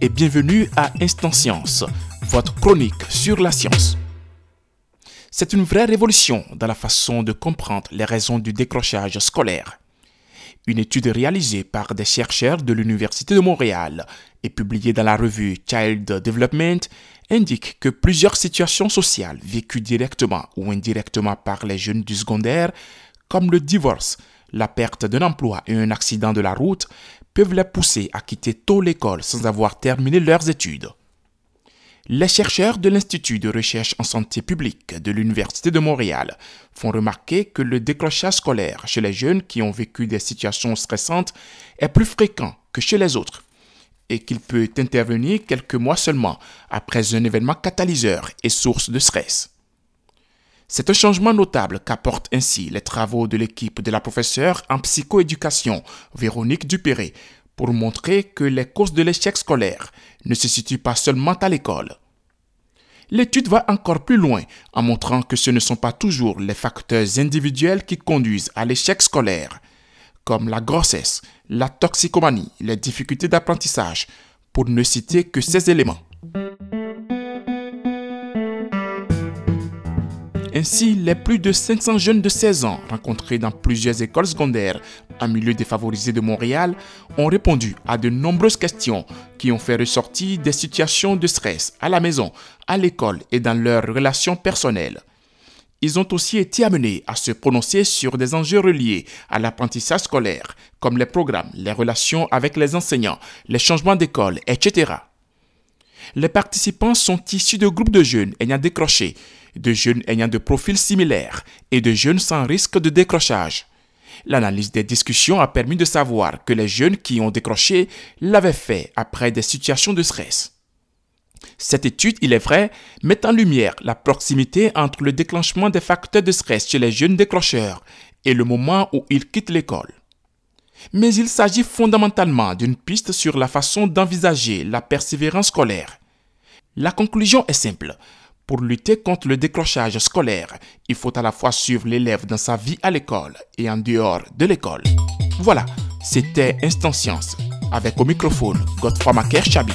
et bienvenue à Instant Science, votre chronique sur la science. C'est une vraie révolution dans la façon de comprendre les raisons du décrochage scolaire. Une étude réalisée par des chercheurs de l'Université de Montréal et publiée dans la revue Child Development indique que plusieurs situations sociales vécues directement ou indirectement par les jeunes du secondaire, comme le divorce, la perte d'un emploi et un accident de la route, peuvent les pousser à quitter tôt l'école sans avoir terminé leurs études. Les chercheurs de l'Institut de recherche en santé publique de l'Université de Montréal font remarquer que le décrochage scolaire chez les jeunes qui ont vécu des situations stressantes est plus fréquent que chez les autres et qu'il peut intervenir quelques mois seulement après un événement catalyseur et source de stress. C'est un changement notable qu'apportent ainsi les travaux de l'équipe de la professeure en psychoéducation, Véronique Dupéré, pour montrer que les causes de l'échec scolaire ne se situent pas seulement à l'école. L'étude va encore plus loin en montrant que ce ne sont pas toujours les facteurs individuels qui conduisent à l'échec scolaire, comme la grossesse, la toxicomanie, les difficultés d'apprentissage, pour ne citer que ces éléments. Ainsi, les plus de 500 jeunes de 16 ans rencontrés dans plusieurs écoles secondaires en milieu défavorisé de Montréal ont répondu à de nombreuses questions qui ont fait ressortir des situations de stress à la maison, à l'école et dans leurs relations personnelles. Ils ont aussi été amenés à se prononcer sur des enjeux reliés à l'apprentissage scolaire, comme les programmes, les relations avec les enseignants, les changements d'école, etc. Les participants sont issus de groupes de jeunes ayant décroché, de jeunes ayant de profils similaires et de jeunes sans risque de décrochage. L'analyse des discussions a permis de savoir que les jeunes qui ont décroché l'avaient fait après des situations de stress. Cette étude, il est vrai, met en lumière la proximité entre le déclenchement des facteurs de stress chez les jeunes décrocheurs et le moment où ils quittent l'école. Mais il s'agit fondamentalement d'une piste sur la façon d'envisager la persévérance scolaire. La conclusion est simple. Pour lutter contre le décrochage scolaire, il faut à la fois suivre l'élève dans sa vie à l'école et en dehors de l'école. Voilà, c'était Instant Science, avec au microphone Godfrey Maker Chabi.